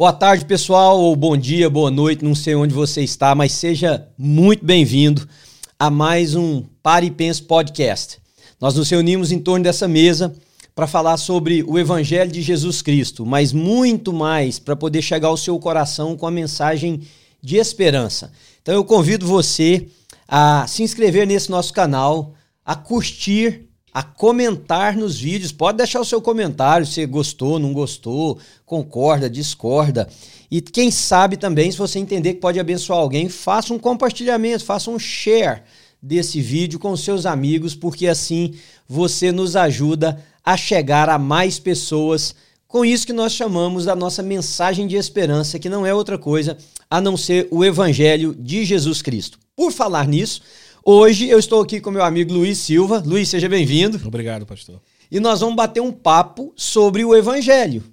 Boa tarde, pessoal, ou bom dia, boa noite, não sei onde você está, mas seja muito bem-vindo a mais um Pare e Pense Podcast. Nós nos reunimos em torno dessa mesa para falar sobre o Evangelho de Jesus Cristo, mas muito mais para poder chegar ao seu coração com a mensagem de esperança. Então eu convido você a se inscrever nesse nosso canal, a curtir a comentar nos vídeos. Pode deixar o seu comentário se gostou, não gostou, concorda, discorda. E quem sabe também, se você entender que pode abençoar alguém, faça um compartilhamento, faça um share desse vídeo com seus amigos, porque assim você nos ajuda a chegar a mais pessoas com isso que nós chamamos da nossa mensagem de esperança, que não é outra coisa a não ser o evangelho de Jesus Cristo. Por falar nisso, Hoje eu estou aqui com meu amigo Luiz Silva. Luiz, seja bem-vindo. Obrigado, pastor. E nós vamos bater um papo sobre o Evangelho,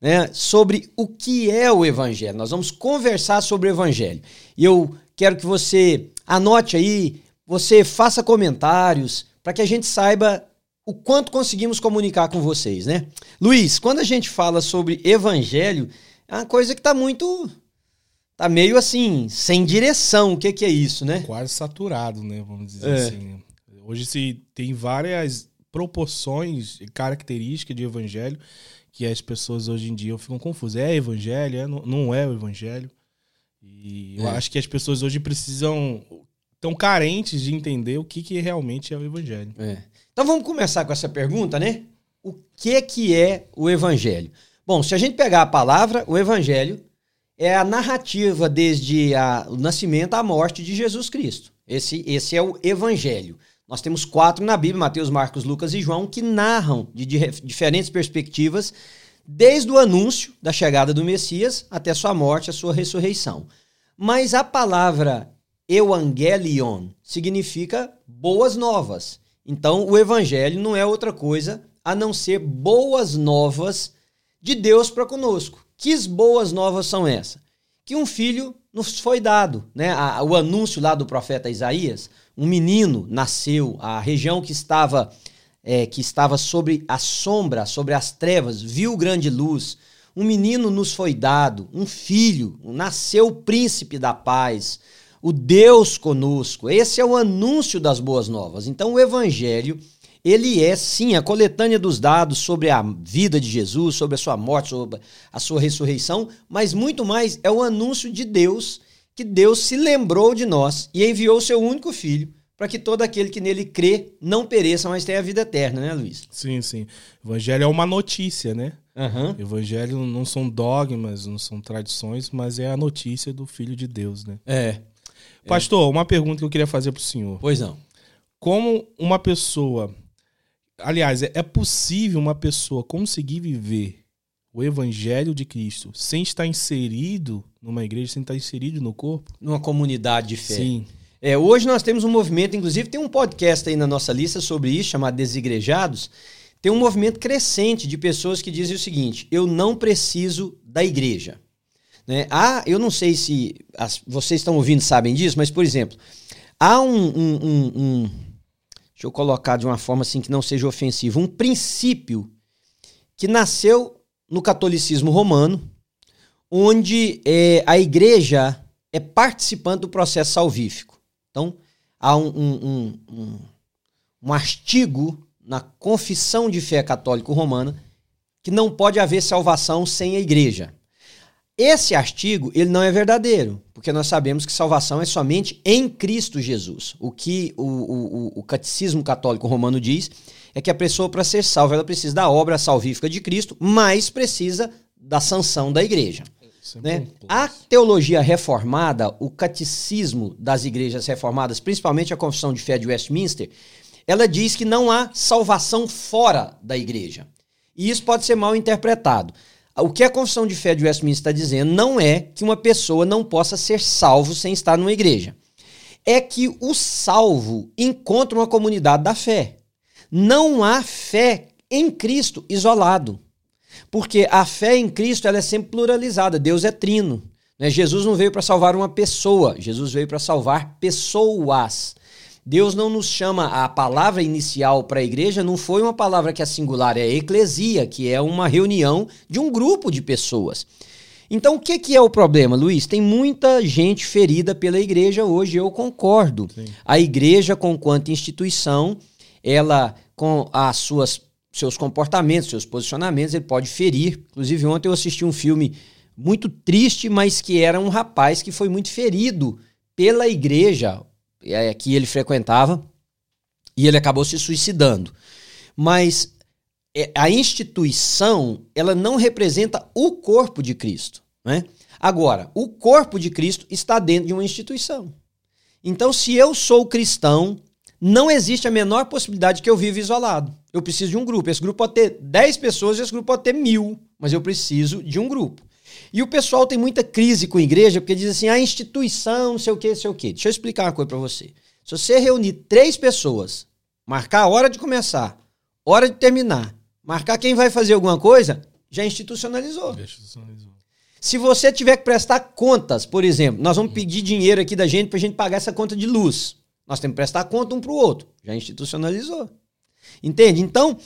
né? Sobre o que é o Evangelho. Nós vamos conversar sobre o Evangelho. E eu quero que você anote aí, você faça comentários para que a gente saiba o quanto conseguimos comunicar com vocês, né? Luiz, quando a gente fala sobre Evangelho, é uma coisa que está muito tá meio assim, sem direção. O que, que é isso, né? Quase saturado, né? Vamos dizer é. assim. Hoje se tem várias proporções e características de evangelho que as pessoas hoje em dia ficam confusas. É evangelho? É, não é o evangelho? E eu é. acho que as pessoas hoje precisam. estão carentes de entender o que, que realmente é o evangelho. É. Então vamos começar com essa pergunta, né? O que, que é o evangelho? Bom, se a gente pegar a palavra, o evangelho é a narrativa desde a, o nascimento à morte de Jesus Cristo. Esse, esse é o evangelho. Nós temos quatro na Bíblia, Mateus, Marcos, Lucas e João, que narram de, diferentes perspectivas, desde o anúncio da chegada do Messias até sua morte, a sua ressurreição. Mas a palavra evangelion significa boas novas. Então, o evangelho não é outra coisa a não ser boas novas de Deus para conosco. Que boas novas são essas? Que um filho nos foi dado, né? O anúncio lá do profeta Isaías, um menino nasceu, a região que estava é, que estava sobre a sombra, sobre as trevas, viu grande luz. Um menino nos foi dado, um filho, nasceu o príncipe da paz, o Deus conosco. Esse é o anúncio das boas novas. Então o evangelho ele é sim a coletânea dos dados sobre a vida de Jesus, sobre a sua morte, sobre a sua ressurreição, mas muito mais é o anúncio de Deus, que Deus se lembrou de nós e enviou o seu único filho para que todo aquele que nele crê não pereça, mas tenha a vida eterna, né, Luiz? Sim, sim. Evangelho é uma notícia, né? Uhum. Evangelho não são dogmas, não são tradições, mas é a notícia do Filho de Deus, né? É. Pastor, é. uma pergunta que eu queria fazer para o senhor. Pois não. Como uma pessoa Aliás, é, é possível uma pessoa conseguir viver o evangelho de Cristo sem estar inserido numa igreja, sem estar inserido no corpo? Numa comunidade de fé. Sim. É, hoje nós temos um movimento, inclusive tem um podcast aí na nossa lista sobre isso, chamado Desigrejados. Tem um movimento crescente de pessoas que dizem o seguinte: eu não preciso da igreja. Né? Ah, eu não sei se as, vocês estão ouvindo sabem disso, mas, por exemplo, há um, um, um, um deixa eu colocar de uma forma assim que não seja ofensiva, um princípio que nasceu no catolicismo romano, onde é, a igreja é participante do processo salvífico. Então, há um, um, um, um artigo na confissão de fé católica romana que não pode haver salvação sem a igreja. Esse artigo, ele não é verdadeiro, porque nós sabemos que salvação é somente em Cristo Jesus. O que o, o, o catecismo católico romano diz é que a pessoa, para ser salva, ela precisa da obra salvífica de Cristo, mas precisa da sanção da igreja. É né? A teologia reformada, o catecismo das igrejas reformadas, principalmente a Confissão de Fé de Westminster, ela diz que não há salvação fora da igreja. E isso pode ser mal interpretado. O que a confissão de fé de Westminster está dizendo não é que uma pessoa não possa ser salvo sem estar numa igreja. É que o salvo encontra uma comunidade da fé. Não há fé em Cristo isolado. Porque a fé em Cristo ela é sempre pluralizada. Deus é trino. Né? Jesus não veio para salvar uma pessoa, Jesus veio para salvar pessoas. Deus não nos chama, a palavra inicial para a igreja não foi uma palavra que é singular, é eclesia, que é uma reunião de um grupo de pessoas. Então, o que, que é o problema, Luiz? Tem muita gente ferida pela igreja hoje, eu concordo. Sim. A igreja, com quanto instituição, ela, com as suas seus comportamentos, seus posicionamentos, ele pode ferir. Inclusive, ontem eu assisti um filme muito triste, mas que era um rapaz que foi muito ferido pela igreja que ele frequentava e ele acabou se suicidando. Mas é, a instituição, ela não representa o corpo de Cristo. Né? Agora, o corpo de Cristo está dentro de uma instituição. Então, se eu sou cristão, não existe a menor possibilidade que eu viva isolado. Eu preciso de um grupo. Esse grupo pode ter 10 pessoas e esse grupo pode ter mil, mas eu preciso de um grupo. E o pessoal tem muita crise com a igreja porque diz assim: a instituição, não sei o que, não sei o que. Deixa eu explicar uma coisa para você. Se você reunir três pessoas, marcar a hora de começar, hora de terminar, marcar quem vai fazer alguma coisa, já institucionalizou. Já institucionalizou. Se você tiver que prestar contas, por exemplo, nós vamos pedir dinheiro aqui da gente para a gente pagar essa conta de luz. Nós temos que prestar conta um para o outro. Já institucionalizou. Entende? Então,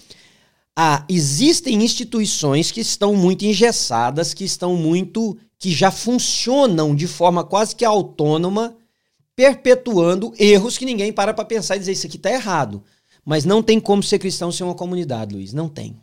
ah, existem instituições que estão muito engessadas, que estão muito. que já funcionam de forma quase que autônoma, perpetuando erros que ninguém para para pensar e dizer isso aqui está errado. Mas não tem como ser cristão sem uma comunidade, Luiz. Não tem.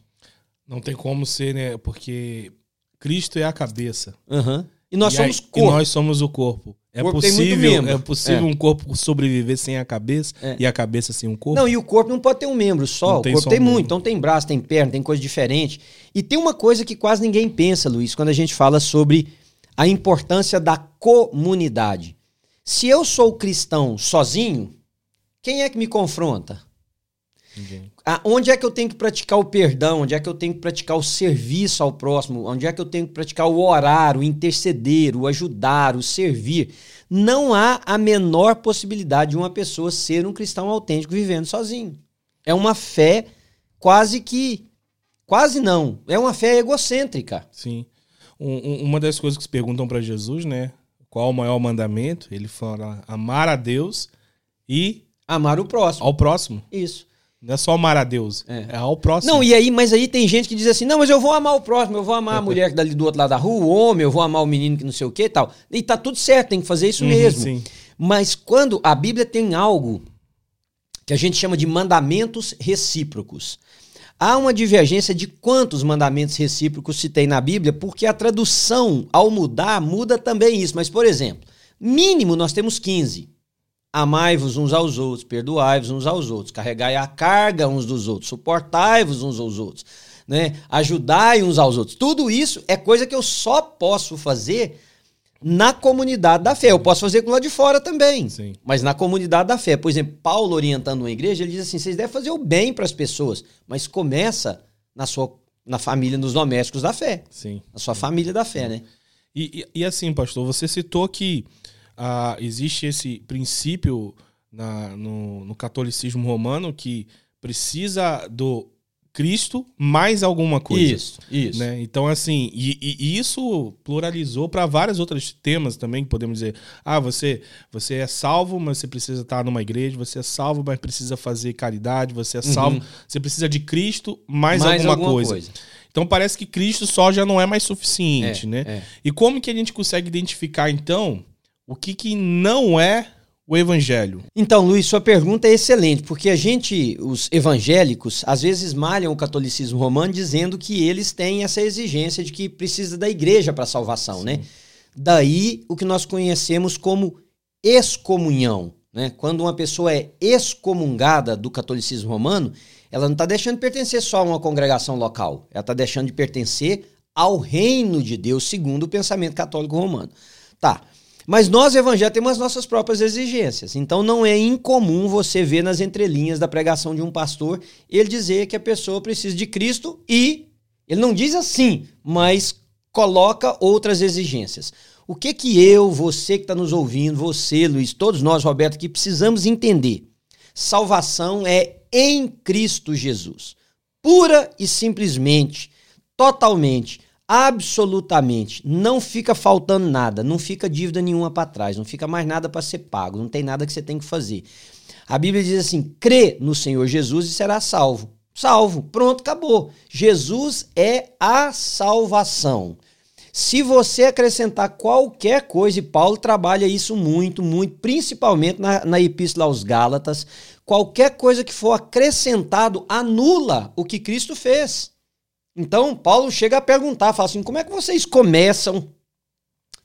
Não tem como ser, né? Porque Cristo é a cabeça. Uhum. E nós e somos corpo. E nós somos o corpo. É corpo possível, é possível é. um corpo sobreviver sem a cabeça é. e a cabeça sem um corpo? Não, e o corpo não pode ter um membro só. Não o corpo tem um muito. Então tem braço, tem perna, tem coisa diferente. E tem uma coisa que quase ninguém pensa, Luiz, quando a gente fala sobre a importância da comunidade. Se eu sou cristão sozinho, quem é que me confronta? Ninguém. Ah, onde é que eu tenho que praticar o perdão? Onde é que eu tenho que praticar o serviço ao próximo? Onde é que eu tenho que praticar o orar, o interceder, o ajudar, o servir? Não há a menor possibilidade de uma pessoa ser um cristão autêntico vivendo sozinho. É uma fé quase que. Quase não. É uma fé egocêntrica. Sim. Um, uma das coisas que se perguntam para Jesus, né? Qual o maior mandamento? Ele fala amar a Deus e. Amar o próximo. Ao próximo. Isso. Não é só amar a Deus, é. é ao próximo. Não, e aí, mas aí tem gente que diz assim: não, mas eu vou amar o próximo, eu vou amar a mulher dali do outro lado da rua, o homem, eu vou amar o menino que não sei o que e tal. E tá tudo certo, tem que fazer isso uhum, mesmo. Sim. Mas quando a Bíblia tem algo que a gente chama de mandamentos recíprocos. Há uma divergência de quantos mandamentos recíprocos se tem na Bíblia, porque a tradução, ao mudar, muda também isso. Mas, por exemplo, mínimo nós temos 15. Amai-vos uns aos outros, perdoai-vos uns aos outros, carregai a carga uns dos outros, suportai-vos uns aos outros, né? Ajudai uns aos outros. Tudo isso é coisa que eu só posso fazer na comunidade da fé. Eu posso fazer com lá de fora também, Sim. mas na comunidade da fé. Por exemplo, Paulo orientando uma igreja, ele diz assim: vocês devem fazer o bem para as pessoas, mas começa na sua na família, nos domésticos da fé. Sim. Na sua família da fé, né? E, e, e assim, pastor, você citou que ah, existe esse princípio na, no, no catolicismo romano que precisa do Cristo mais alguma coisa. Isso, isso. Né? Então, assim, e, e isso pluralizou para vários outros temas também, podemos dizer. Ah, você, você é salvo, mas você precisa estar numa igreja, você é salvo, mas precisa fazer caridade, você é salvo, uhum. você precisa de Cristo mais, mais alguma, alguma coisa. coisa. Então parece que Cristo só já não é mais suficiente, é, né? É. E como que a gente consegue identificar, então, o que, que não é o evangelho? Então, Luiz, sua pergunta é excelente, porque a gente, os evangélicos, às vezes malham o catolicismo romano dizendo que eles têm essa exigência de que precisa da igreja para salvação, né? Sim. né? Daí o que nós conhecemos como excomunhão, né? Quando uma pessoa é excomungada do catolicismo romano, ela não está deixando de pertencer só a uma congregação local, ela está deixando de pertencer ao reino de Deus, segundo o pensamento católico romano. Tá. Mas nós, evangélicos, temos as nossas próprias exigências. Então não é incomum você ver nas entrelinhas da pregação de um pastor ele dizer que a pessoa precisa de Cristo e ele não diz assim, mas coloca outras exigências. O que que eu, você que está nos ouvindo, você, Luiz, todos nós, Roberto, que precisamos entender? Salvação é em Cristo Jesus. Pura e simplesmente, totalmente absolutamente não fica faltando nada, não fica dívida nenhuma para trás, não fica mais nada para ser pago, não tem nada que você tem que fazer. A Bíblia diz assim: crê no Senhor Jesus e será salvo. Salvo, pronto, acabou. Jesus é a salvação. Se você acrescentar qualquer coisa, e Paulo trabalha isso muito, muito, principalmente na, na Epístola aos Gálatas, qualquer coisa que for acrescentado anula o que Cristo fez. Então, Paulo chega a perguntar, fala assim: como é que vocês começam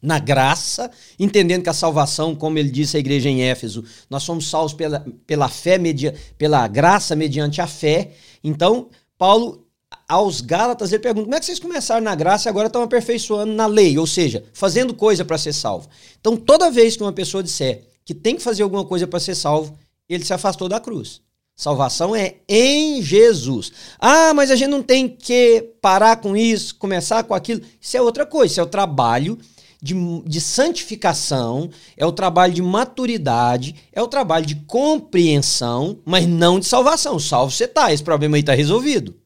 na graça, entendendo que a salvação, como ele disse à igreja em Éfeso, nós somos salvos pela, pela fé, media, pela graça mediante a fé. Então, Paulo, aos Gálatas, ele pergunta: como é que vocês começaram na graça e agora estão aperfeiçoando na lei? Ou seja, fazendo coisa para ser salvo. Então, toda vez que uma pessoa disser que tem que fazer alguma coisa para ser salvo, ele se afastou da cruz. Salvação é em Jesus. Ah, mas a gente não tem que parar com isso, começar com aquilo. Isso é outra coisa, isso é o trabalho de, de santificação, é o trabalho de maturidade, é o trabalho de compreensão, mas não de salvação. Salvo você tá, esse problema aí tá resolvido.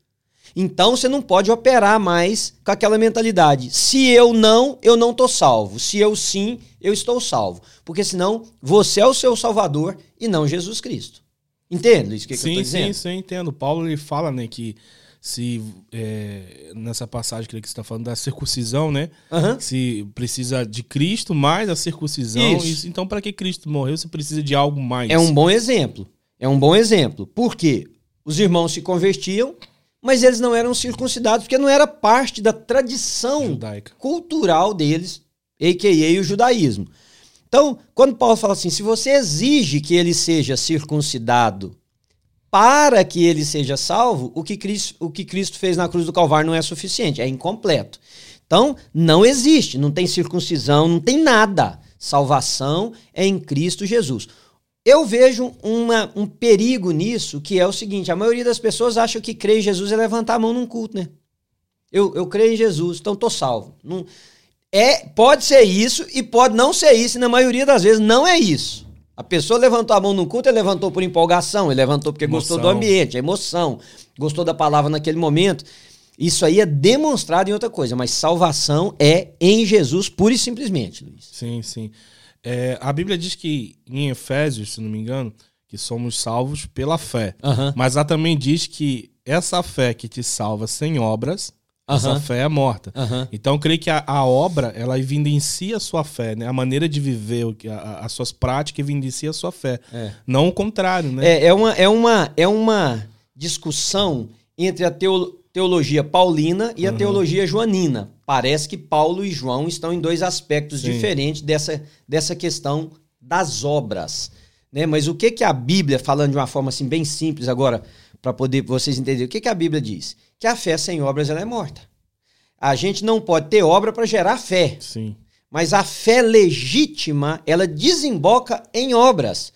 Então você não pode operar mais com aquela mentalidade. Se eu não, eu não tô salvo. Se eu sim, eu estou salvo. Porque senão você é o seu salvador e não Jesus Cristo. Entende isso que, sim, que eu tô dizendo? Sim, sim, entendo. Paulo ele fala, né, que se é, nessa passagem que você está falando da circuncisão, né? Uhum. Se precisa de Cristo mais a circuncisão. Isso. Então, para que Cristo morreu, você precisa de algo mais. É um bom exemplo. É um bom exemplo. Por quê? Os irmãos se convertiam, mas eles não eram circuncidados, porque não era parte da tradição Judaica. cultural deles, a.k.a. o judaísmo. Então, quando Paulo fala assim, se você exige que ele seja circuncidado para que ele seja salvo, o que, Cristo, o que Cristo fez na cruz do Calvário não é suficiente, é incompleto. Então, não existe, não tem circuncisão, não tem nada. Salvação é em Cristo Jesus. Eu vejo uma, um perigo nisso, que é o seguinte: a maioria das pessoas acha que crer em Jesus é levantar a mão num culto, né? Eu, eu creio em Jesus, então tô salvo. Não, é, pode ser isso e pode não ser isso, e na maioria das vezes não é isso. A pessoa levantou a mão no culto, ele levantou por empolgação, ele levantou porque emoção. gostou do ambiente, a emoção, gostou da palavra naquele momento. Isso aí é demonstrado em outra coisa, mas salvação é em Jesus pura e simplesmente, Luiz. Sim, sim. É, a Bíblia diz que em Efésios, se não me engano, que somos salvos pela fé. Uhum. Mas ela também diz que essa fé que te salva sem obras Uhum. Essa fé é morta. Uhum. Então, eu creio que a, a, obra, ela evidencia a sua fé, né? A maneira de viver, a, as suas práticas evidencia a sua fé. É. Não o contrário, né? É, é, uma, é, uma, é uma discussão entre a teologia paulina e a uhum. teologia joanina. Parece que Paulo e João estão em dois aspectos Sim. diferentes dessa, dessa questão das obras. Né? Mas o que, que a Bíblia, falando de uma forma assim bem simples agora, para poder vocês entenderem, o que, que a Bíblia diz? Que a fé sem obras ela é morta. A gente não pode ter obra para gerar fé. Sim. Mas a fé legítima, ela desemboca em obras.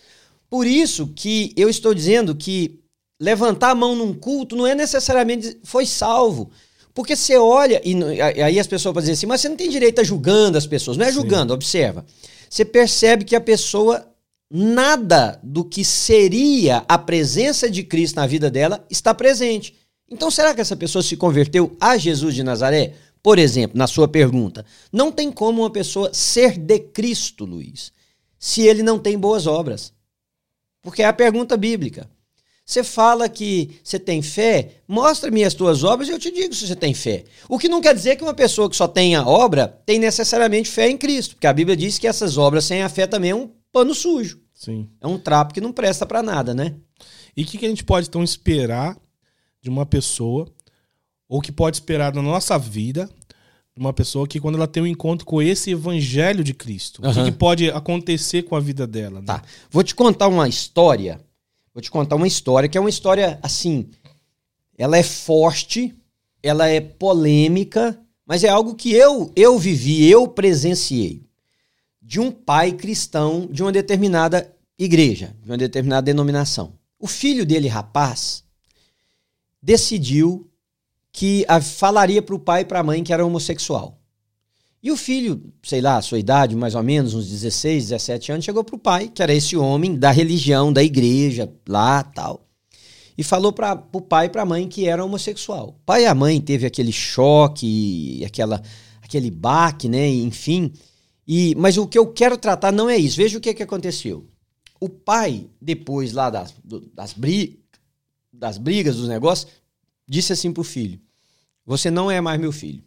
Por isso que eu estou dizendo que levantar a mão num culto não é necessariamente foi salvo. Porque você olha, e aí as pessoas podem dizer assim, mas você não tem direito a julgando as pessoas. Não é julgando, Sim. observa. Você percebe que a pessoa, nada do que seria a presença de Cristo na vida dela está presente. Então, será que essa pessoa se converteu a Jesus de Nazaré? Por exemplo, na sua pergunta, não tem como uma pessoa ser de Cristo, Luiz, se ele não tem boas obras. Porque é a pergunta bíblica. Você fala que você tem fé, mostra-me as tuas obras e eu te digo se você tem fé. O que não quer dizer que uma pessoa que só tenha obra tem necessariamente fé em Cristo, porque a Bíblia diz que essas obras sem a fé também é um pano sujo. Sim. É um trapo que não presta para nada, né? E o que, que a gente pode então esperar de uma pessoa, ou que pode esperar na nossa vida, uma pessoa que quando ela tem um encontro com esse evangelho de Cristo, uhum. o que, que, pode acontecer com a vida dela? Né? Tá. Vou te contar uma história. Vou te contar uma história que é uma história assim. Ela é forte, ela é polêmica, mas é algo que eu eu vivi, eu presenciei. De um pai cristão de uma determinada igreja, de uma determinada denominação. O filho dele, rapaz, decidiu que a, falaria para o pai e para a mãe que era homossexual. E o filho, sei lá, sua idade, mais ou menos, uns 16, 17 anos, chegou para o pai, que era esse homem da religião, da igreja, lá tal, e falou para o pai e para a mãe que era homossexual. O pai e a mãe teve aquele choque, aquela, aquele baque, né? Enfim. E, mas o que eu quero tratar não é isso. Veja o que, que aconteceu. O pai, depois lá das, das, das brigas, dos negócios, disse assim pro filho: Você não é mais meu filho.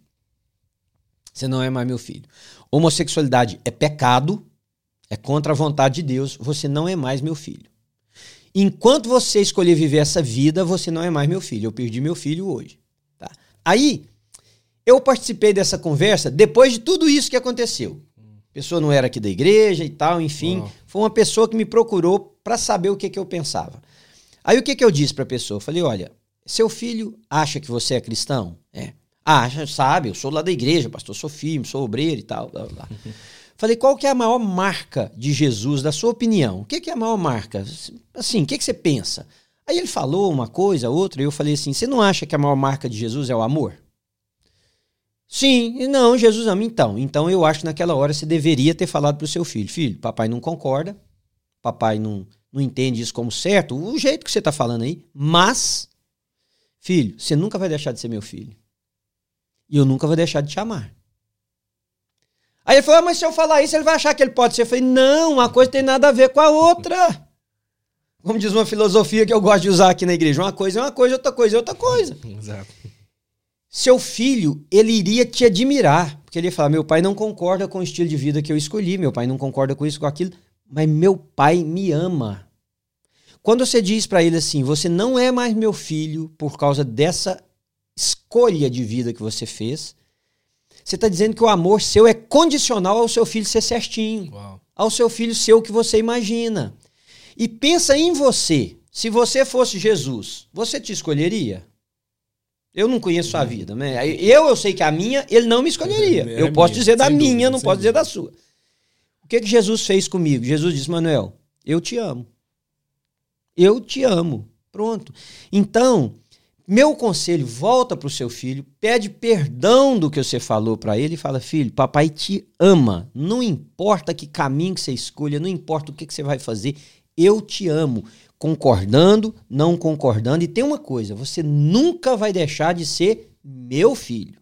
Você não é mais meu filho. Homossexualidade é pecado, é contra a vontade de Deus, você não é mais meu filho. Enquanto você escolher viver essa vida, você não é mais meu filho. Eu perdi meu filho hoje. Tá? Aí, eu participei dessa conversa depois de tudo isso que aconteceu. A pessoa não era aqui da igreja e tal, enfim. Foi uma pessoa que me procurou para saber o que, que eu pensava. Aí o que, que eu disse para a pessoa? Eu falei: olha, seu filho acha que você é cristão? É. Acha, sabe, eu sou lá da igreja, pastor, sou firme, sou obreiro e tal. Blá, blá. Falei, qual que é a maior marca de Jesus, da sua opinião? O que, que é a maior marca? Assim, o que, que você pensa? Aí ele falou uma coisa, outra, e eu falei assim: você não acha que a maior marca de Jesus é o amor? Sim, não, Jesus ama. Então, então eu acho que naquela hora você deveria ter falado para o seu filho: filho, papai não concorda, papai não, não entende isso como certo, o jeito que você está falando aí, mas, filho, você nunca vai deixar de ser meu filho. E eu nunca vou deixar de te amar. Aí ele falou: ah, mas se eu falar isso, ele vai achar que ele pode ser. Eu falei: não, uma coisa tem nada a ver com a outra. Como diz uma filosofia que eu gosto de usar aqui na igreja: uma coisa é uma coisa, outra coisa é outra coisa. Exato. Seu filho, ele iria te admirar, porque ele ia falar: meu pai não concorda com o estilo de vida que eu escolhi, meu pai não concorda com isso, com aquilo, mas meu pai me ama. Quando você diz para ele assim: você não é mais meu filho por causa dessa escolha de vida que você fez, você está dizendo que o amor seu é condicional ao seu filho ser certinho, Uau. ao seu filho ser o que você imagina. E pensa em você. Se você fosse Jesus, você te escolheria? Eu não conheço sua vida, né? Eu, eu sei que a minha, ele não me escolheria. É eu posso dizer da minha, não posso dizer da sua. Que, que Jesus fez comigo? Jesus disse, Manuel, eu te amo. Eu te amo. Pronto. Então, meu conselho, volta para o seu filho, pede perdão do que você falou para ele e fala: Filho, papai te ama. Não importa que caminho que você escolha, não importa o que, que você vai fazer, eu te amo. Concordando, não concordando. E tem uma coisa: você nunca vai deixar de ser meu filho.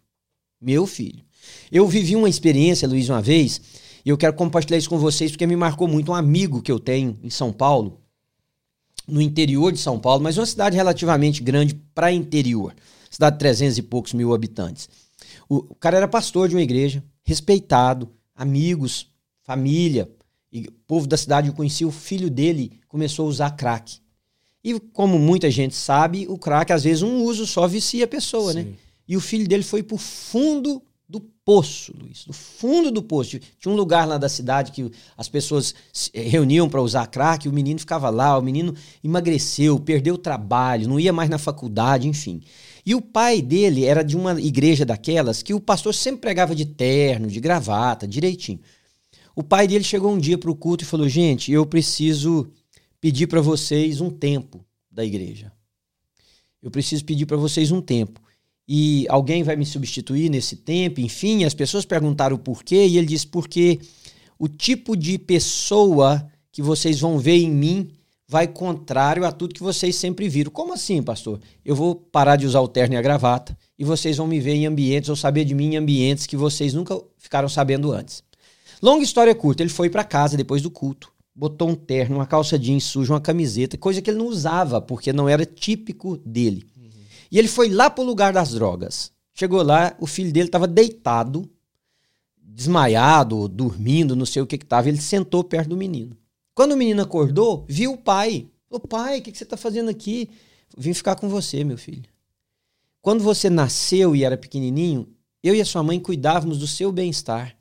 Meu filho. Eu vivi uma experiência, Luiz, uma vez, e eu quero compartilhar isso com vocês porque me marcou muito. Um amigo que eu tenho em São Paulo no interior de São Paulo, mas uma cidade relativamente grande para interior. Cidade de 300 e poucos mil habitantes. O, o cara era pastor de uma igreja, respeitado, amigos, família. E o povo da cidade o conhecia, o filho dele começou a usar crack. E como muita gente sabe, o crack, às vezes, um uso só vicia a pessoa, né? Sim. né? E o filho dele foi pro fundo do poço, Luiz, do fundo do poço. Tinha um lugar lá da cidade que as pessoas se reuniam para usar crack, o menino ficava lá, o menino emagreceu, perdeu o trabalho, não ia mais na faculdade, enfim. E o pai dele era de uma igreja daquelas que o pastor sempre pregava de terno, de gravata, direitinho. O pai dele chegou um dia para o culto e falou: Gente, eu preciso pedir para vocês um tempo da igreja. Eu preciso pedir para vocês um tempo e alguém vai me substituir nesse tempo, enfim, as pessoas perguntaram o porquê e ele disse porque o tipo de pessoa que vocês vão ver em mim vai contrário a tudo que vocês sempre viram. Como assim, pastor? Eu vou parar de usar o terno e a gravata e vocês vão me ver em ambientes ou saber de mim em ambientes que vocês nunca ficaram sabendo antes. Longa história curta, ele foi para casa depois do culto, botou um terno, uma calça jeans suja, uma camiseta, coisa que ele não usava porque não era típico dele. E ele foi lá pro lugar das drogas. Chegou lá, o filho dele estava deitado, desmaiado, dormindo, não sei o que que tava. Ele sentou perto do menino. Quando o menino acordou, viu o pai. Falou, pai, o que, que você está fazendo aqui? Vim ficar com você, meu filho. Quando você nasceu e era pequenininho, eu e a sua mãe cuidávamos do seu bem-estar.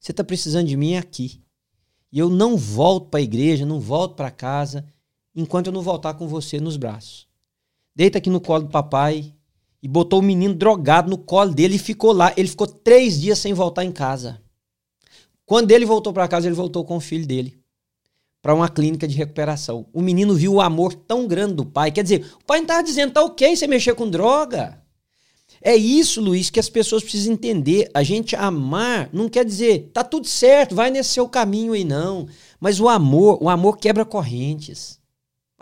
Você está precisando de mim aqui. E eu não volto para a igreja, não volto para casa, enquanto eu não voltar com você nos braços deita aqui no colo do papai. E botou o menino drogado no colo dele e ficou lá. Ele ficou três dias sem voltar em casa. Quando ele voltou para casa, ele voltou com o filho dele para uma clínica de recuperação. O menino viu o amor tão grande do pai. Quer dizer, o pai não estava dizendo, tá ok você mexer com droga. É isso, Luiz, que as pessoas precisam entender. A gente amar não quer dizer, tá tudo certo, vai nesse seu caminho aí, não. Mas o amor, o amor quebra correntes.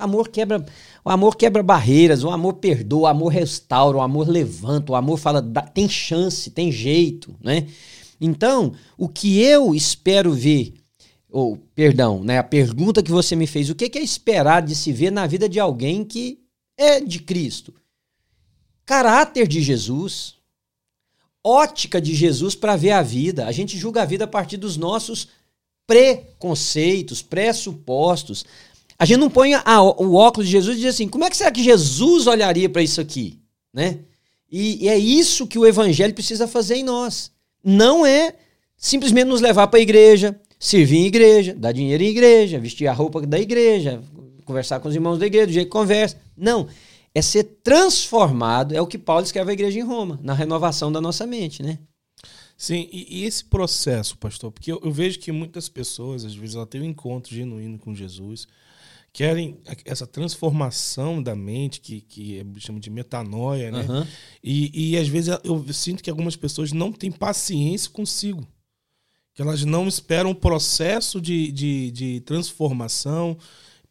Amor quebra, o amor quebra barreiras, o amor perdoa, o amor restaura, o amor levanta, o amor fala, dá, tem chance, tem jeito, né? Então, o que eu espero ver, ou perdão, né, a pergunta que você me fez, o que é esperar de se ver na vida de alguém que é de Cristo? Caráter de Jesus, ótica de Jesus para ver a vida. A gente julga a vida a partir dos nossos preconceitos, pressupostos. A gente não põe a, o óculos de Jesus e diz assim: como é que será que Jesus olharia para isso aqui? Né? E, e é isso que o evangelho precisa fazer em nós. Não é simplesmente nos levar para a igreja, servir em igreja, dar dinheiro em igreja, vestir a roupa da igreja, conversar com os irmãos da igreja, do jeito que conversa. Não. É ser transformado, é o que Paulo escreve à igreja em Roma, na renovação da nossa mente, né? Sim, e, e esse processo, pastor, porque eu, eu, vejo que muitas pessoas, às vezes, ela tem um encontro genuíno com Jesus, querem essa transformação da mente, que, que é, chama de metanoia, né? Uhum. E, e às vezes eu sinto que algumas pessoas não têm paciência consigo. Que elas não esperam o processo de, de, de transformação,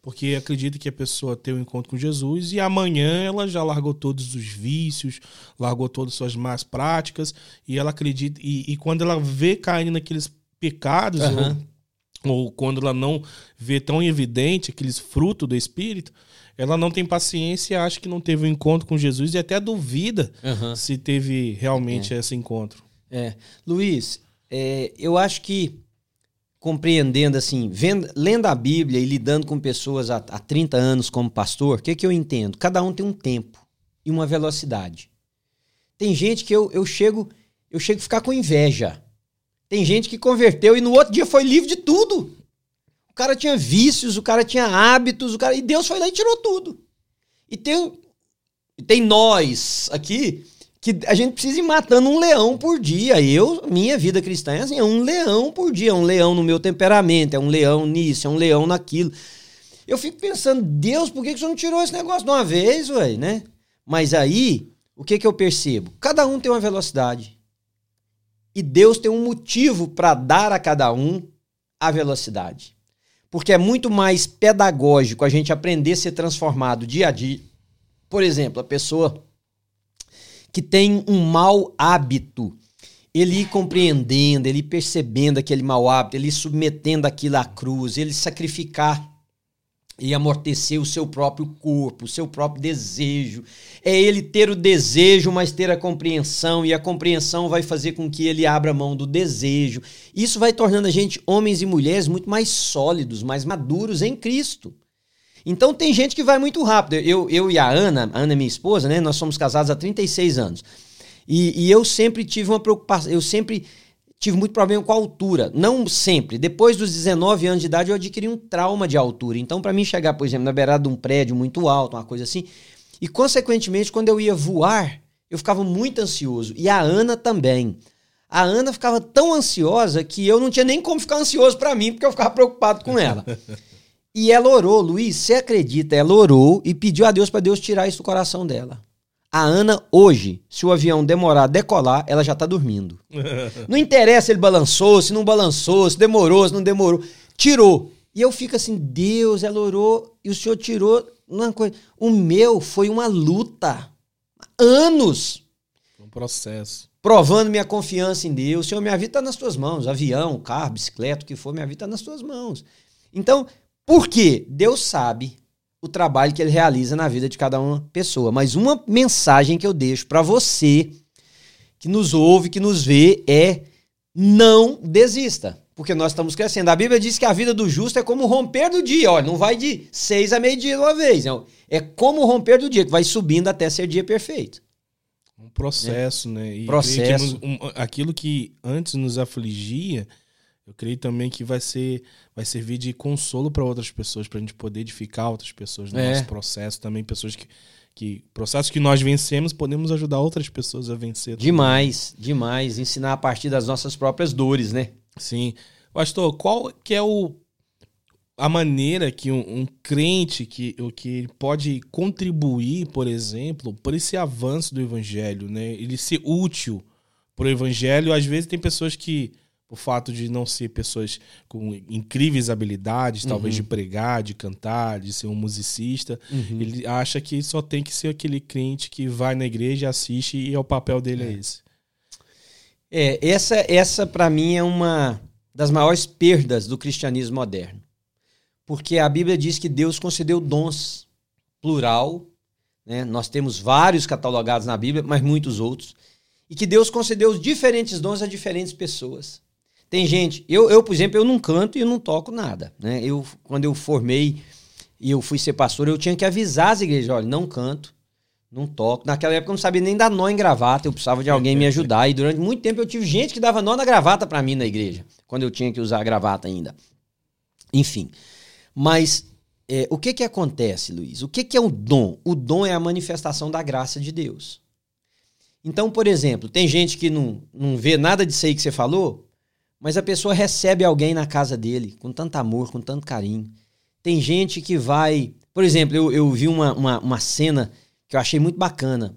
porque acredita que a pessoa tem um encontro com Jesus e amanhã ela já largou todos os vícios, largou todas as suas más práticas, e ela acredita. E, e quando ela vê caindo naqueles pecados, uhum ou quando ela não vê tão evidente aqueles frutos do Espírito, ela não tem paciência, acha que não teve um encontro com Jesus e até duvida uhum. se teve realmente é. esse encontro. É. Luiz, é, eu acho que compreendendo assim, vendo, lendo a Bíblia e lidando com pessoas há, há 30 anos como pastor, o que, que eu entendo? Cada um tem um tempo e uma velocidade. Tem gente que eu, eu chego eu chego a ficar com inveja tem gente que converteu e no outro dia foi livre de tudo. O cara tinha vícios, o cara tinha hábitos, o cara e Deus foi lá e tirou tudo. E tem tem nós aqui que a gente precisa ir matando um leão por dia. Eu, minha vida cristã é assim, é um leão por dia, é um leão no meu temperamento, é um leão nisso, é um leão naquilo. Eu fico pensando, Deus, por que você não tirou esse negócio de uma vez, velho, né? Mas aí, o que que eu percebo? Cada um tem uma velocidade. E Deus tem um motivo para dar a cada um a velocidade. Porque é muito mais pedagógico a gente aprender a ser transformado dia a dia. Por exemplo, a pessoa que tem um mau hábito, ele compreendendo, ele percebendo aquele mau hábito, ele submetendo aquilo à cruz, ele sacrificar e amortecer o seu próprio corpo, o seu próprio desejo. É ele ter o desejo, mas ter a compreensão, e a compreensão vai fazer com que ele abra mão do desejo. Isso vai tornando a gente, homens e mulheres, muito mais sólidos, mais maduros em Cristo. Então tem gente que vai muito rápido. Eu, eu e a Ana, a Ana é minha esposa, né? Nós somos casados há 36 anos. E, e eu sempre tive uma preocupação, eu sempre tive muito problema com a altura. Não sempre. Depois dos 19 anos de idade, eu adquiri um trauma de altura. Então, para mim chegar, por exemplo, na beirada de um prédio muito alto, uma coisa assim, e consequentemente, quando eu ia voar, eu ficava muito ansioso. E a Ana também. A Ana ficava tão ansiosa que eu não tinha nem como ficar ansioso para mim, porque eu ficava preocupado com ela. E ela orou, Luiz, você acredita? Ela orou e pediu a Deus para Deus tirar isso do coração dela. A Ana, hoje, se o avião demorar a decolar, ela já tá dormindo. não interessa se ele balançou, se não balançou, se demorou, se não demorou. Tirou. E eu fico assim, Deus, ela orou e o senhor tirou uma coisa. O meu foi uma luta. Anos. Um processo. Provando minha confiança em Deus. Senhor, minha vida está nas tuas mãos. Avião, carro, bicicleta, o que for, minha vida está nas tuas mãos. Então, por quê? Deus sabe o trabalho que ele realiza na vida de cada uma pessoa. Mas uma mensagem que eu deixo para você que nos ouve, que nos vê, é não desista. Porque nós estamos crescendo. A Bíblia diz que a vida do justo é como romper do dia. Olha, não vai de seis a meio-dia de uma vez. Não. É como romper do dia, que vai subindo até ser dia perfeito. Um processo, né? E processo. Que um, aquilo que antes nos afligia, eu creio também que vai ser vai servir de consolo para outras pessoas, para a gente poder edificar outras pessoas no é. nosso processo, também pessoas que que processos que nós vencemos podemos ajudar outras pessoas a vencer. Também. Demais, demais, ensinar a partir das nossas próprias dores, né? Sim. Pastor, qual que é o a maneira que um, um crente que, que pode contribuir, por exemplo, por esse avanço do evangelho, né? Ele ser útil para o evangelho. Às vezes tem pessoas que o fato de não ser pessoas com incríveis habilidades, talvez uhum. de pregar, de cantar, de ser um musicista, uhum. ele acha que só tem que ser aquele crente que vai na igreja, assiste e é o papel dele é, é esse. É, essa, essa para mim é uma das maiores perdas do cristianismo moderno. Porque a Bíblia diz que Deus concedeu dons, plural, né? nós temos vários catalogados na Bíblia, mas muitos outros. e que Deus concedeu os diferentes dons a diferentes pessoas. Tem gente, eu, eu por exemplo, eu não canto e eu não toco nada. Né? Eu, quando eu formei e eu fui ser pastor, eu tinha que avisar as igrejas: olha, não canto, não toco. Naquela época eu não sabia nem dar nó em gravata, eu precisava de alguém me ajudar. E durante muito tempo eu tive gente que dava nó na gravata para mim na igreja, quando eu tinha que usar a gravata ainda. Enfim. Mas é, o que que acontece, Luiz? O que que é o dom? O dom é a manifestação da graça de Deus. Então, por exemplo, tem gente que não, não vê nada disso aí que você falou, mas a pessoa recebe alguém na casa dele com tanto amor, com tanto carinho. Tem gente que vai. Por exemplo, eu, eu vi uma, uma, uma cena que eu achei muito bacana.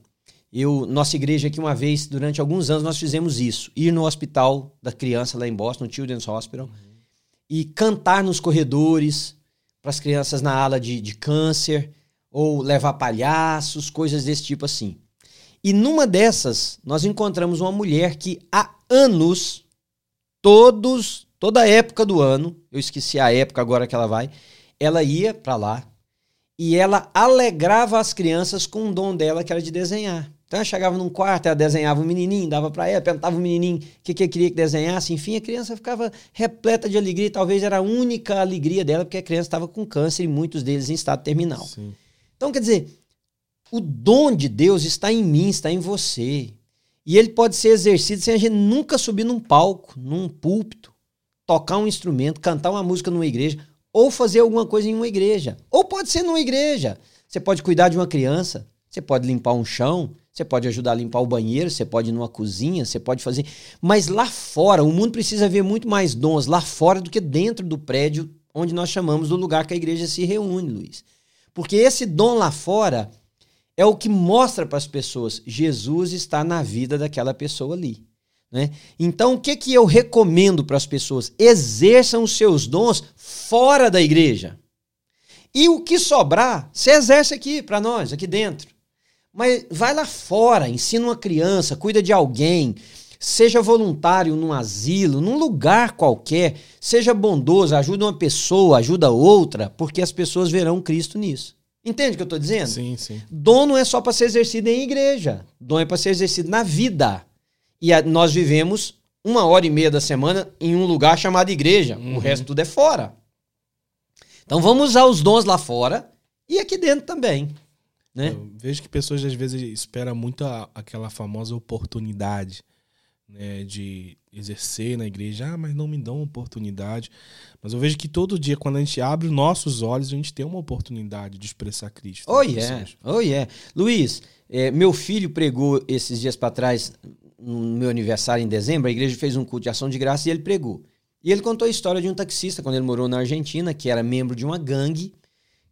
Eu, nossa igreja aqui, uma vez, durante alguns anos, nós fizemos isso. Ir no hospital da criança lá em Boston, no Children's Hospital, uhum. e cantar nos corredores para as crianças na ala de, de câncer, ou levar palhaços, coisas desse tipo assim. E numa dessas, nós encontramos uma mulher que há anos todos, toda a época do ano, eu esqueci a época agora que ela vai, ela ia para lá e ela alegrava as crianças com o dom dela que era de desenhar. Então ela chegava num quarto, ela desenhava um menininho, dava para ela, perguntava o menininho o que, que queria que desenhasse, enfim, a criança ficava repleta de alegria, talvez era a única alegria dela, porque a criança estava com câncer e muitos deles em estado terminal. Sim. Então, quer dizer, o dom de Deus está em mim, está em você. E ele pode ser exercido sem a gente nunca subir num palco, num púlpito, tocar um instrumento, cantar uma música numa igreja, ou fazer alguma coisa em uma igreja. Ou pode ser numa igreja. Você pode cuidar de uma criança, você pode limpar um chão, você pode ajudar a limpar o banheiro, você pode ir numa cozinha, você pode fazer. Mas lá fora, o mundo precisa ver muito mais dons lá fora do que dentro do prédio onde nós chamamos do lugar que a igreja se reúne, Luiz. Porque esse dom lá fora é o que mostra para as pessoas Jesus está na vida daquela pessoa ali. Né? Então, o que, que eu recomendo para as pessoas? Exerçam os seus dons fora da igreja. E o que sobrar, você exerce aqui para nós, aqui dentro. Mas vai lá fora, ensina uma criança, cuida de alguém, seja voluntário num asilo, num lugar qualquer, seja bondoso, ajuda uma pessoa, ajuda outra, porque as pessoas verão Cristo nisso. Entende o que eu estou dizendo? Sim, sim. Dom não é só para ser exercido em igreja. Dom é para ser exercido na vida. E a, nós vivemos uma hora e meia da semana em um lugar chamado igreja. Uhum. O resto tudo é fora. Então vamos usar os dons lá fora e aqui dentro também. Né? Eu vejo que pessoas às vezes esperam muito a, aquela famosa oportunidade né, de exercer na igreja, ah, mas não me dão oportunidade. Mas eu vejo que todo dia, quando a gente abre os nossos olhos, a gente tem uma oportunidade de expressar Cristo. Oh, yeah. Oh, yeah. Luiz, é, meu filho pregou esses dias para trás, no meu aniversário em dezembro, a igreja fez um culto de ação de graça e ele pregou. E ele contou a história de um taxista, quando ele morou na Argentina, que era membro de uma gangue,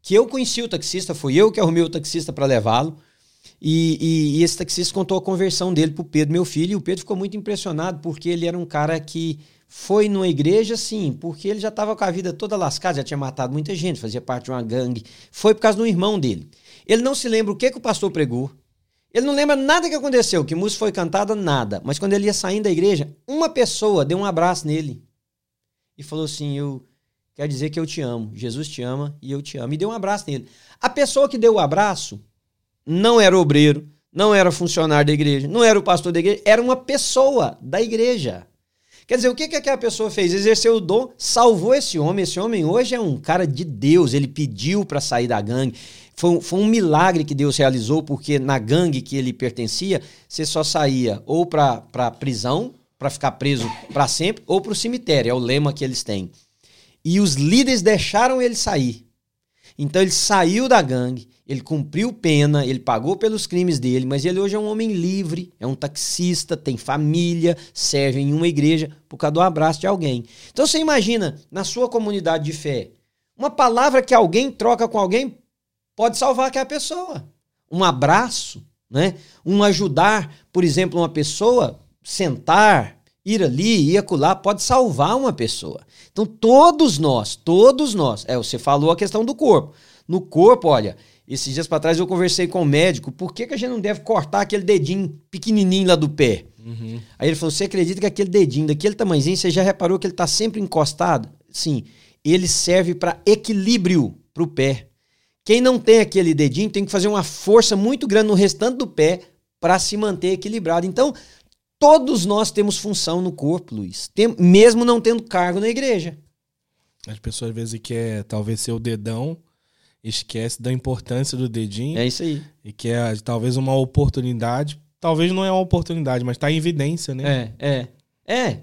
que eu conheci o taxista, fui eu que arrumei o taxista para levá-lo. E, e, e, esse taxista contou a conversão dele pro Pedro, meu filho, e o Pedro ficou muito impressionado porque ele era um cara que foi numa igreja, sim, porque ele já estava com a vida toda lascada, já tinha matado muita gente, fazia parte de uma gangue. Foi por causa do irmão dele. Ele não se lembra o que, que o pastor pregou. Ele não lembra nada que aconteceu, que música foi cantada, nada. Mas quando ele ia saindo da igreja, uma pessoa deu um abraço nele e falou assim: Eu quero dizer que eu te amo. Jesus te ama e eu te amo. E deu um abraço nele. A pessoa que deu o abraço não era obreiro, não era funcionário da igreja, não era o pastor da igreja, era uma pessoa da igreja. Quer dizer, o que, que aquela pessoa fez? Exerceu o dom, salvou esse homem. Esse homem hoje é um cara de Deus. Ele pediu para sair da gangue. Foi um, foi um, milagre que Deus realizou, porque na gangue que ele pertencia, você só saía ou para prisão, para ficar preso para sempre, ou para o cemitério. É o lema que eles têm. E os líderes deixaram ele sair. Então ele saiu da gangue, ele cumpriu pena, ele pagou pelos crimes dele, mas ele hoje é um homem livre, é um taxista, tem família, serve em uma igreja por causa do abraço de alguém. Então você imagina, na sua comunidade de fé, uma palavra que alguém troca com alguém pode salvar aquela pessoa. Um abraço, né? Um ajudar, por exemplo, uma pessoa, sentar, ir ali, ir acolá, pode salvar uma pessoa. Então todos nós, todos nós, é, você falou a questão do corpo. No corpo, olha, esses dias para trás eu conversei com o médico, por que, que a gente não deve cortar aquele dedinho pequenininho lá do pé? Uhum. Aí ele falou, você acredita que aquele dedinho daquele tamanhozinho, você já reparou que ele está sempre encostado? Sim, ele serve para equilíbrio para o pé. Quem não tem aquele dedinho tem que fazer uma força muito grande no restante do pé para se manter equilibrado. Então, Todos nós temos função no corpo, Luiz, tem, mesmo não tendo cargo na igreja. As pessoas às vezes querem talvez ser o dedão, esquece da importância do dedinho. É isso aí. E quer talvez uma oportunidade. Talvez não é uma oportunidade, mas está em evidência, né? É, é. É.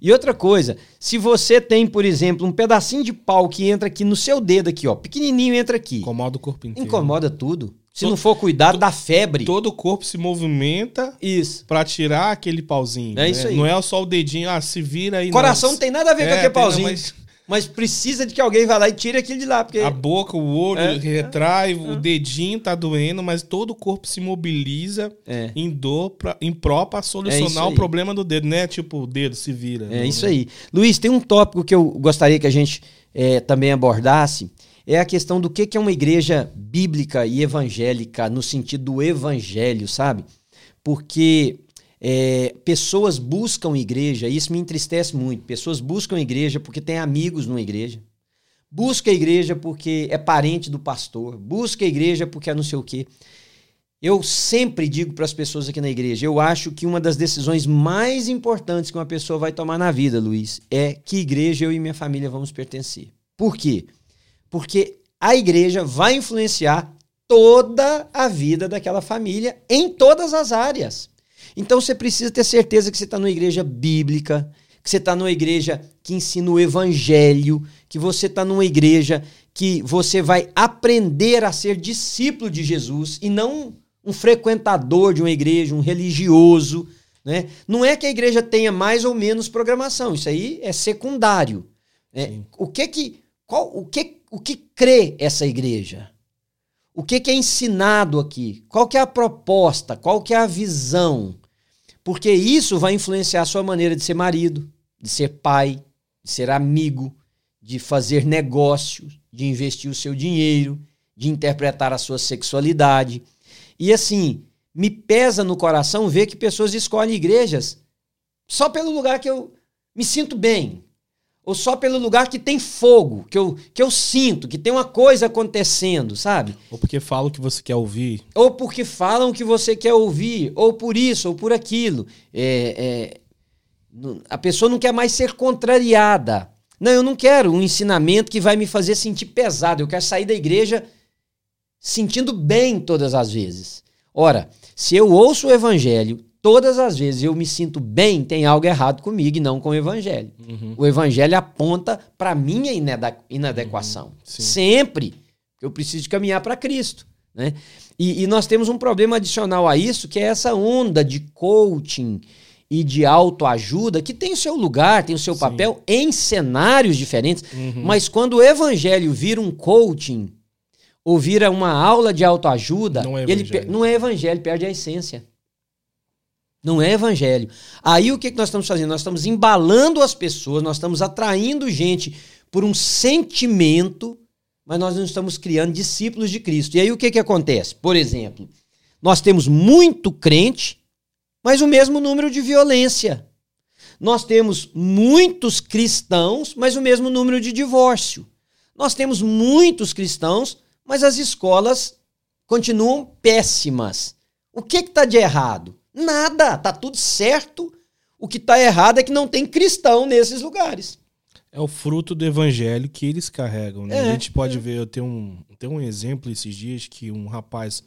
E outra coisa, se você tem, por exemplo, um pedacinho de pau que entra aqui no seu dedo aqui, ó, pequenininho entra aqui. Incomoda o corpo inteiro. Incomoda tudo. Se todo, não for cuidado, dá febre. Todo o corpo se movimenta isso para tirar aquele pauzinho. É né? isso aí. Não é só o dedinho, ah, se vira aí. Coração não, não tem nada a ver é, com aquele pauzinho. Mas mas precisa de que alguém vá lá e tire aquilo de lá. Porque... A boca, o olho é, retrai, é, o dedinho tá doendo, mas todo o corpo se mobiliza é. em dor, pra, em pró pra solucionar é o problema do dedo, né? Tipo, o dedo se vira. É isso aí. Luiz, tem um tópico que eu gostaria que a gente é, também abordasse. É a questão do que, que é uma igreja bíblica e evangélica, no sentido do evangelho, sabe? Porque é, pessoas buscam igreja, isso me entristece muito. Pessoas buscam igreja porque tem amigos numa igreja. Busca a igreja porque é parente do pastor. Busca a igreja porque é não sei o quê. Eu sempre digo para as pessoas aqui na igreja: eu acho que uma das decisões mais importantes que uma pessoa vai tomar na vida, Luiz, é que igreja eu e minha família vamos pertencer. Por quê? Porque a igreja vai influenciar toda a vida daquela família em todas as áreas. Então você precisa ter certeza que você está numa igreja bíblica, que você está numa igreja que ensina o evangelho, que você está numa igreja que você vai aprender a ser discípulo de Jesus e não um frequentador de uma igreja, um religioso. Né? Não é que a igreja tenha mais ou menos programação, isso aí é secundário. Né? O que que qual, o que o que crê essa igreja? O que, que é ensinado aqui? Qual que é a proposta? Qual que é a visão? Porque isso vai influenciar a sua maneira de ser marido, de ser pai, de ser amigo, de fazer negócios, de investir o seu dinheiro, de interpretar a sua sexualidade. E assim, me pesa no coração ver que pessoas escolhem igrejas só pelo lugar que eu me sinto bem, ou só pelo lugar que tem fogo, que eu, que eu sinto, que tem uma coisa acontecendo, sabe? Ou porque falam que você quer ouvir. Ou porque falam que você quer ouvir, ou por isso, ou por aquilo. É, é, a pessoa não quer mais ser contrariada. Não, eu não quero um ensinamento que vai me fazer sentir pesado. Eu quero sair da igreja sentindo bem todas as vezes. Ora, se eu ouço o evangelho, todas as vezes eu me sinto bem, tem algo errado comigo e não com o evangelho. Uhum. O evangelho aponta para minha inadequação. Uhum. Sempre. Eu preciso caminhar para Cristo. Né? E, e, nós temos um problema adicional a isso, que é essa onda de coaching e de autoajuda, que tem o seu lugar, tem o seu Sim. papel em cenários diferentes, uhum. mas quando o evangelho vira um coaching ou vira uma aula de autoajuda, não é ele não é evangelho, perde a essência. Não é evangelho. Aí o que, que nós estamos fazendo? Nós estamos embalando as pessoas, nós estamos atraindo gente por um sentimento, mas nós não estamos criando discípulos de Cristo. E aí o que, que acontece? Por exemplo, nós temos muito crente, mas o mesmo número de violência. Nós temos muitos cristãos, mas o mesmo número de divórcio. Nós temos muitos cristãos, mas as escolas continuam péssimas. O que está de errado? Nada, tá tudo certo. O que tá errado é que não tem cristão nesses lugares. É o fruto do evangelho que eles carregam. Né? É, a gente pode é. ver, eu tenho um, tenho um exemplo esses dias que um rapaz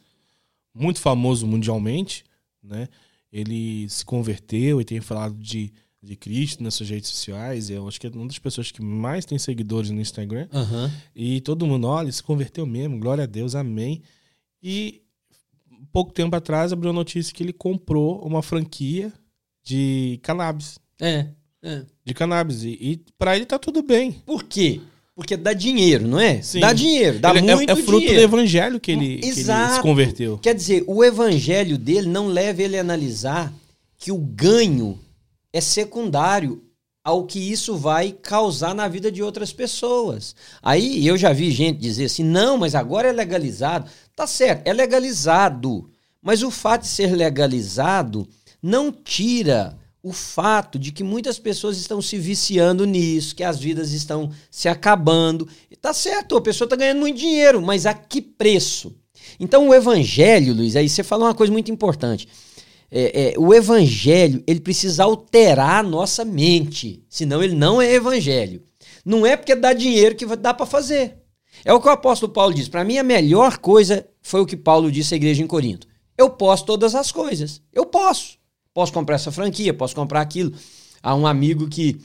muito famoso mundialmente, né? Ele se converteu e tem falado de, de Cristo nas suas redes sociais. Eu acho que é uma das pessoas que mais tem seguidores no Instagram. Uhum. E todo mundo, olha, ele se converteu mesmo, glória a Deus, amém. E pouco tempo atrás abriu a notícia que ele comprou uma franquia de cannabis. É. é. De cannabis. E, e para ele tá tudo bem. Por quê? Porque dá dinheiro, não é? Sim. Dá dinheiro, dá ele muito é, é fruto dinheiro. do evangelho que ele, que ele se converteu. Quer dizer, o evangelho dele não leva ele a analisar que o ganho é secundário ao que isso vai causar na vida de outras pessoas. Aí eu já vi gente dizer assim: não, mas agora é legalizado. Tá certo, é legalizado. Mas o fato de ser legalizado não tira o fato de que muitas pessoas estão se viciando nisso, que as vidas estão se acabando. E tá certo, a pessoa está ganhando muito dinheiro, mas a que preço? Então o evangelho, Luiz, aí você falou uma coisa muito importante. é, é, o evangelho ele precisa alterar a nossa mente, senão ele não é evangelho. Não é porque dá dinheiro que dá para fazer. É o que o apóstolo Paulo diz. Para mim, a melhor coisa foi o que Paulo disse à igreja em Corinto. Eu posso todas as coisas. Eu posso. Posso comprar essa franquia, posso comprar aquilo. Há um amigo que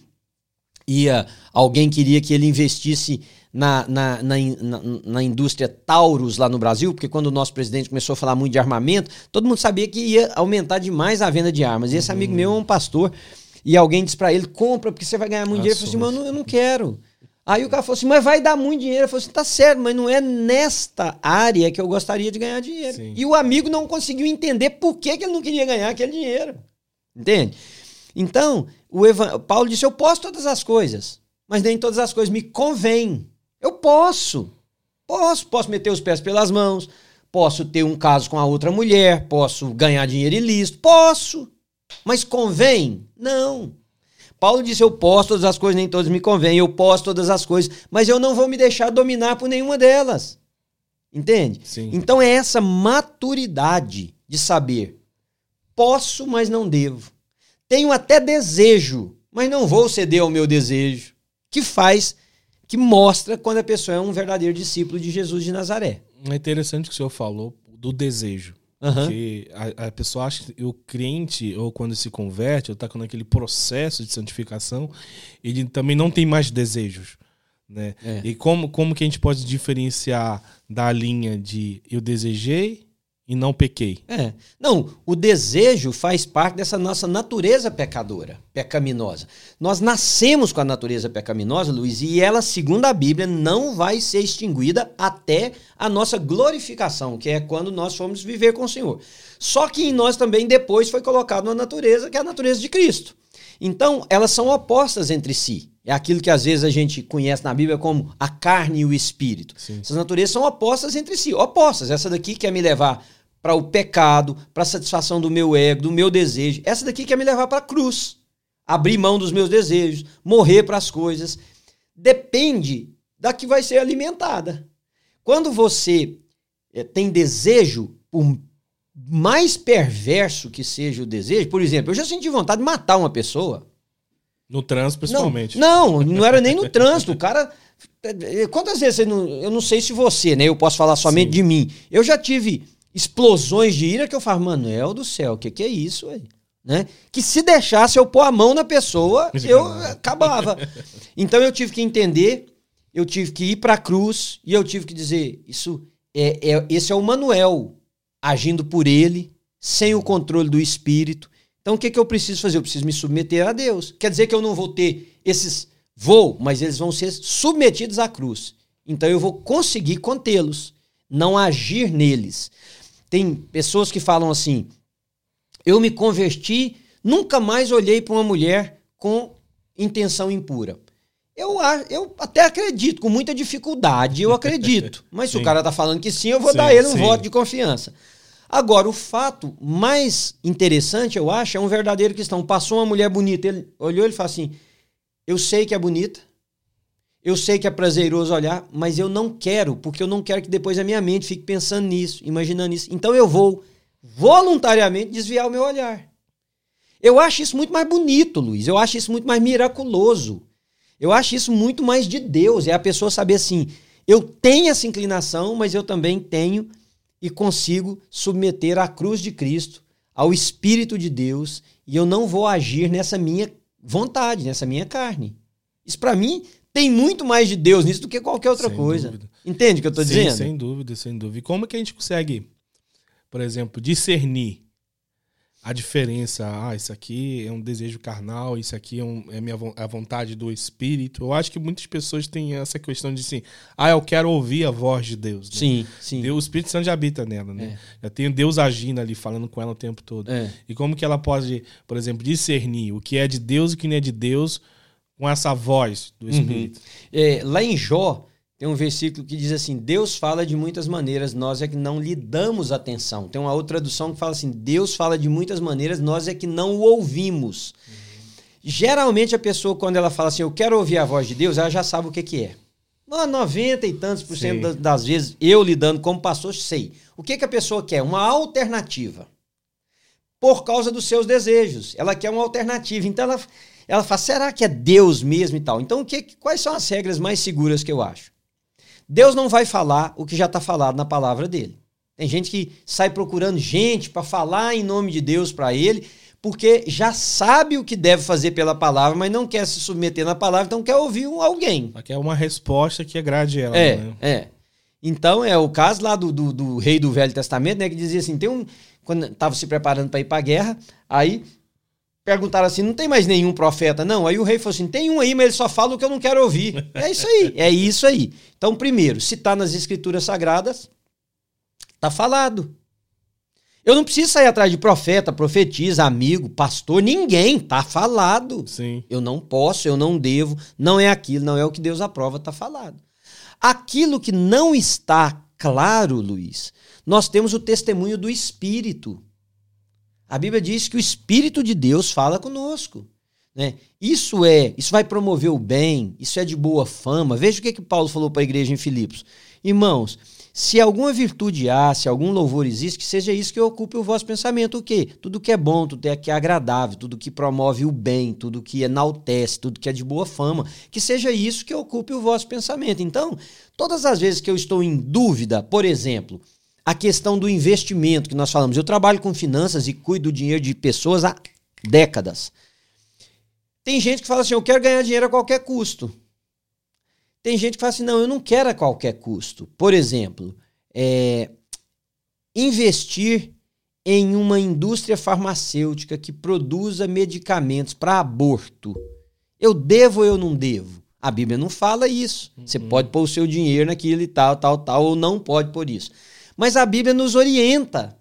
ia. Alguém queria que ele investisse na, na, na, na, na indústria Taurus lá no Brasil, porque quando o nosso presidente começou a falar muito de armamento, todo mundo sabia que ia aumentar demais a venda de armas. E esse amigo meu é um pastor. E alguém disse para ele: compra, porque você vai ganhar muito dinheiro. Ele falou assim: não, eu não quero. Aí o cara falou assim, mas vai dar muito dinheiro. Eu falei assim, tá certo, mas não é nesta área que eu gostaria de ganhar dinheiro. Sim. E o amigo não conseguiu entender por que, que ele não queria ganhar aquele dinheiro. Entende? Então, o Evan... Paulo disse, eu posso todas as coisas, mas nem todas as coisas me convêm. Eu posso. Posso. Posso meter os pés pelas mãos, posso ter um caso com a outra mulher, posso ganhar dinheiro ilícito, posso. Mas convém? Não. Paulo disse: Eu posso todas as coisas, nem todas me convêm. Eu posso todas as coisas, mas eu não vou me deixar dominar por nenhuma delas. Entende? Sim. Então é essa maturidade de saber: posso, mas não devo. Tenho até desejo, mas não vou ceder ao meu desejo. Que faz, que mostra quando a pessoa é um verdadeiro discípulo de Jesus de Nazaré. É interessante que o senhor falou do desejo. Uhum. Porque a, a, pessoa acha que o crente, ou quando se converte, ou está com aquele processo de santificação, ele também não tem mais desejos. Né? É. E como, como que a gente pode diferenciar da linha de eu desejei e não pequei. É. Não, o desejo faz parte dessa nossa natureza pecadora, pecaminosa. Nós nascemos com a natureza pecaminosa, Luiz, e ela, segundo a Bíblia, não vai ser extinguida até a nossa glorificação, que é quando nós formos viver com o Senhor. Só que em nós também depois foi colocado uma natureza que é a natureza de Cristo. Então, elas são opostas entre si. É aquilo que às vezes a gente conhece na Bíblia como a carne e o espírito. Sim. Essas naturezas são opostas entre si. Opostas. Essa daqui quer me levar para o pecado, para a satisfação do meu ego, do meu desejo. Essa daqui quer me levar para a cruz. Abrir mão dos meus desejos, morrer para as coisas. Depende da que vai ser alimentada. Quando você é, tem desejo, por mais perverso que seja o desejo, por exemplo, eu já senti vontade de matar uma pessoa. No trânsito, principalmente. Não, não, não era nem no trânsito. O cara. Eh, quantas vezes eu não, eu não sei se você, né? Eu posso falar somente Sim. de mim. Eu já tive explosões de ira que eu falo, Manuel do céu, o que, que é isso aí? Né? Que se deixasse eu pôr a mão na pessoa, eu acabava. Então eu tive que entender, eu tive que ir para a cruz e eu tive que dizer, isso é, é, esse é o Manuel agindo por ele, sem o controle do espírito. Então o que, que eu preciso fazer? Eu preciso me submeter a Deus. Quer dizer que eu não vou ter esses vou, mas eles vão ser submetidos à cruz. Então eu vou conseguir contê-los, não agir neles. Tem pessoas que falam assim: eu me converti, nunca mais olhei para uma mulher com intenção impura. Eu, eu até acredito, com muita dificuldade, eu acredito. Mas se o cara tá falando que sim, eu vou sim, dar ele um sim. voto de confiança. Agora, o fato mais interessante, eu acho, é um verdadeiro cristão. Passou uma mulher bonita, ele olhou e falou assim: Eu sei que é bonita, eu sei que é prazeroso olhar, mas eu não quero, porque eu não quero que depois a minha mente fique pensando nisso, imaginando isso. Então eu vou voluntariamente desviar o meu olhar. Eu acho isso muito mais bonito, Luiz. Eu acho isso muito mais miraculoso. Eu acho isso muito mais de Deus. É a pessoa saber assim: eu tenho essa inclinação, mas eu também tenho e consigo submeter à cruz de Cristo, ao Espírito de Deus, e eu não vou agir nessa minha vontade, nessa minha carne. Isso para mim tem muito mais de Deus nisso do que qualquer outra sem coisa. Dúvida. Entende o que eu estou dizendo? Sem dúvida, sem dúvida. E como que a gente consegue, por exemplo, discernir a diferença? Ah, isso aqui é um desejo carnal, isso aqui é, um, é minha, a vontade do Espírito. Eu acho que muitas pessoas têm essa questão de assim, ah, eu quero ouvir a voz de Deus. Né? Sim, sim. Deus, o Espírito Santo já habita nela, né? É. Já tem Deus agindo ali, falando com ela o tempo todo. É. E como que ela pode, por exemplo, discernir o que é de Deus e o que não é de Deus com essa voz do uhum. Espírito. Uhum. É, lá em Jó, tem um versículo que diz assim: Deus fala de muitas maneiras, nós é que não lhe damos atenção. Tem uma outra tradução que fala assim: Deus fala de muitas maneiras, nós é que não o ouvimos. Uhum. Geralmente a pessoa, quando ela fala assim, eu quero ouvir a voz de Deus, ela já sabe o que, que é. 90 e tantos por cento das vezes, eu lidando como pastor, sei. O que, que a pessoa quer? Uma alternativa. por causa dos seus desejos. Ela quer uma alternativa. Então ela, ela fala: será que é Deus mesmo e tal? Então, que, quais são as regras mais seguras que eu acho? Deus não vai falar o que já está falado na palavra dele. Tem gente que sai procurando gente para falar em nome de Deus para ele, porque já sabe o que deve fazer pela palavra, mas não quer se submeter na palavra, então quer ouvir um, alguém. Quer uma resposta que agrade ela. É, né? é. Então é o caso lá do, do, do, rei do Velho Testamento, né, que dizia assim, tem um quando estava se preparando para ir para a guerra, aí perguntaram assim: não tem mais nenhum profeta? Não. Aí o rei falou assim: tem um aí, mas ele só fala o que eu não quero ouvir. É isso aí, é isso aí. Então, primeiro, se está nas escrituras sagradas, tá falado. Eu não preciso sair atrás de profeta, profetisa, amigo, pastor, ninguém. Tá falado. Sim. Eu não posso, eu não devo, não é aquilo, não é o que Deus aprova, tá falado. Aquilo que não está claro, Luiz, nós temos o testemunho do Espírito. A Bíblia diz que o Espírito de Deus fala conosco. Né? Isso é, isso vai promover o bem, isso é de boa fama. Veja o que, que Paulo falou para a igreja em Filipos. Irmãos, se alguma virtude há, se algum louvor existe, que seja isso que ocupe o vosso pensamento. O quê? Tudo que é bom, tudo que é agradável, tudo que promove o bem, tudo que enaltece, tudo que é de boa fama, que seja isso que ocupe o vosso pensamento. Então, todas as vezes que eu estou em dúvida, por exemplo, a questão do investimento que nós falamos. Eu trabalho com finanças e cuido do dinheiro de pessoas há décadas. Tem gente que fala assim: eu quero ganhar dinheiro a qualquer custo. Tem gente que fala assim: não, eu não quero a qualquer custo. Por exemplo, é, investir em uma indústria farmacêutica que produza medicamentos para aborto. Eu devo ou eu não devo? A Bíblia não fala isso. Você uhum. pode pôr o seu dinheiro naquilo e tal, tal, tal, ou não pode por isso. Mas a Bíblia nos orienta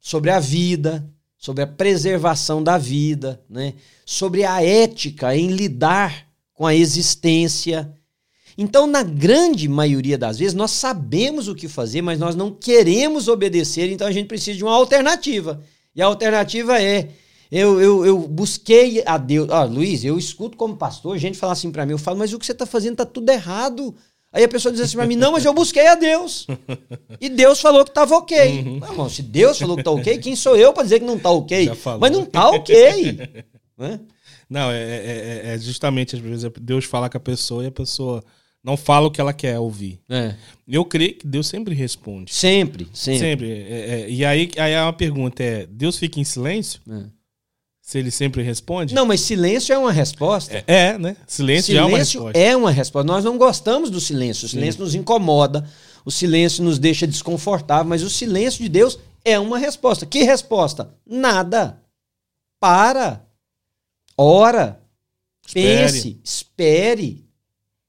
sobre a vida, sobre a preservação da vida, né? sobre a ética em lidar com a existência. Então, na grande maioria das vezes, nós sabemos o que fazer, mas nós não queremos obedecer, então a gente precisa de uma alternativa. E a alternativa é: eu, eu, eu busquei a Deus. Ah, Luiz, eu escuto como pastor, gente fala assim para mim, eu falo, mas o que você está fazendo está tudo errado. Aí a pessoa diz assim pra mim, não, mas eu busquei a Deus. E Deus falou que tava ok. Uhum. Não, irmão, se Deus falou que tá ok, quem sou eu para dizer que não tá ok? Mas não tá ok. né? Não, é, é, é, é, justamente, às vezes, Deus fala com a pessoa e a pessoa não fala o que ela quer ouvir. É. Eu creio que Deus sempre responde. Sempre, sempre. Sempre. É, é, e aí, aí a pergunta é, Deus fica em silêncio? É. Se ele sempre responde? Não, mas silêncio é uma resposta. É, é né? Silêncio, silêncio é uma resposta. É uma resposta. Nós não gostamos do silêncio. O silêncio Sim. nos incomoda, o silêncio nos deixa desconfortável, mas o silêncio de Deus é uma resposta. Que resposta? Nada. Para. Ora. Espere. Pense. Espere.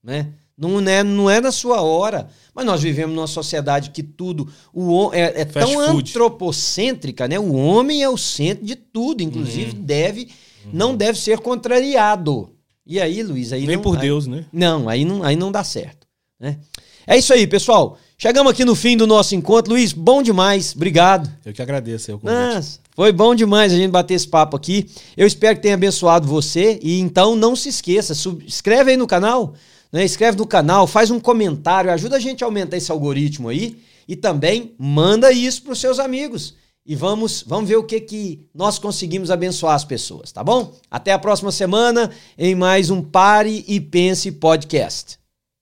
Né? Não é, não é na sua hora. Mas nós vivemos numa sociedade que tudo o, é, é tão food. antropocêntrica, né? O homem é o centro de tudo, inclusive uhum. deve uhum. não deve ser contrariado. E aí, Luiz, aí nem não, por aí, Deus, né? Não, aí não, aí não dá certo, né? É isso aí, pessoal. Chegamos aqui no fim do nosso encontro. Luiz, bom demais. Obrigado. Eu que agradeço. Eu Nossa, foi bom demais a gente bater esse papo aqui. Eu espero que tenha abençoado você. E então não se esqueça, sub... inscreve aí no canal, né? Escreve no canal, faz um comentário, ajuda a gente a aumentar esse algoritmo aí e também manda isso para os seus amigos. E vamos, vamos ver o que, que nós conseguimos abençoar as pessoas, tá bom? Até a próxima semana em mais um Pare e Pense Podcast.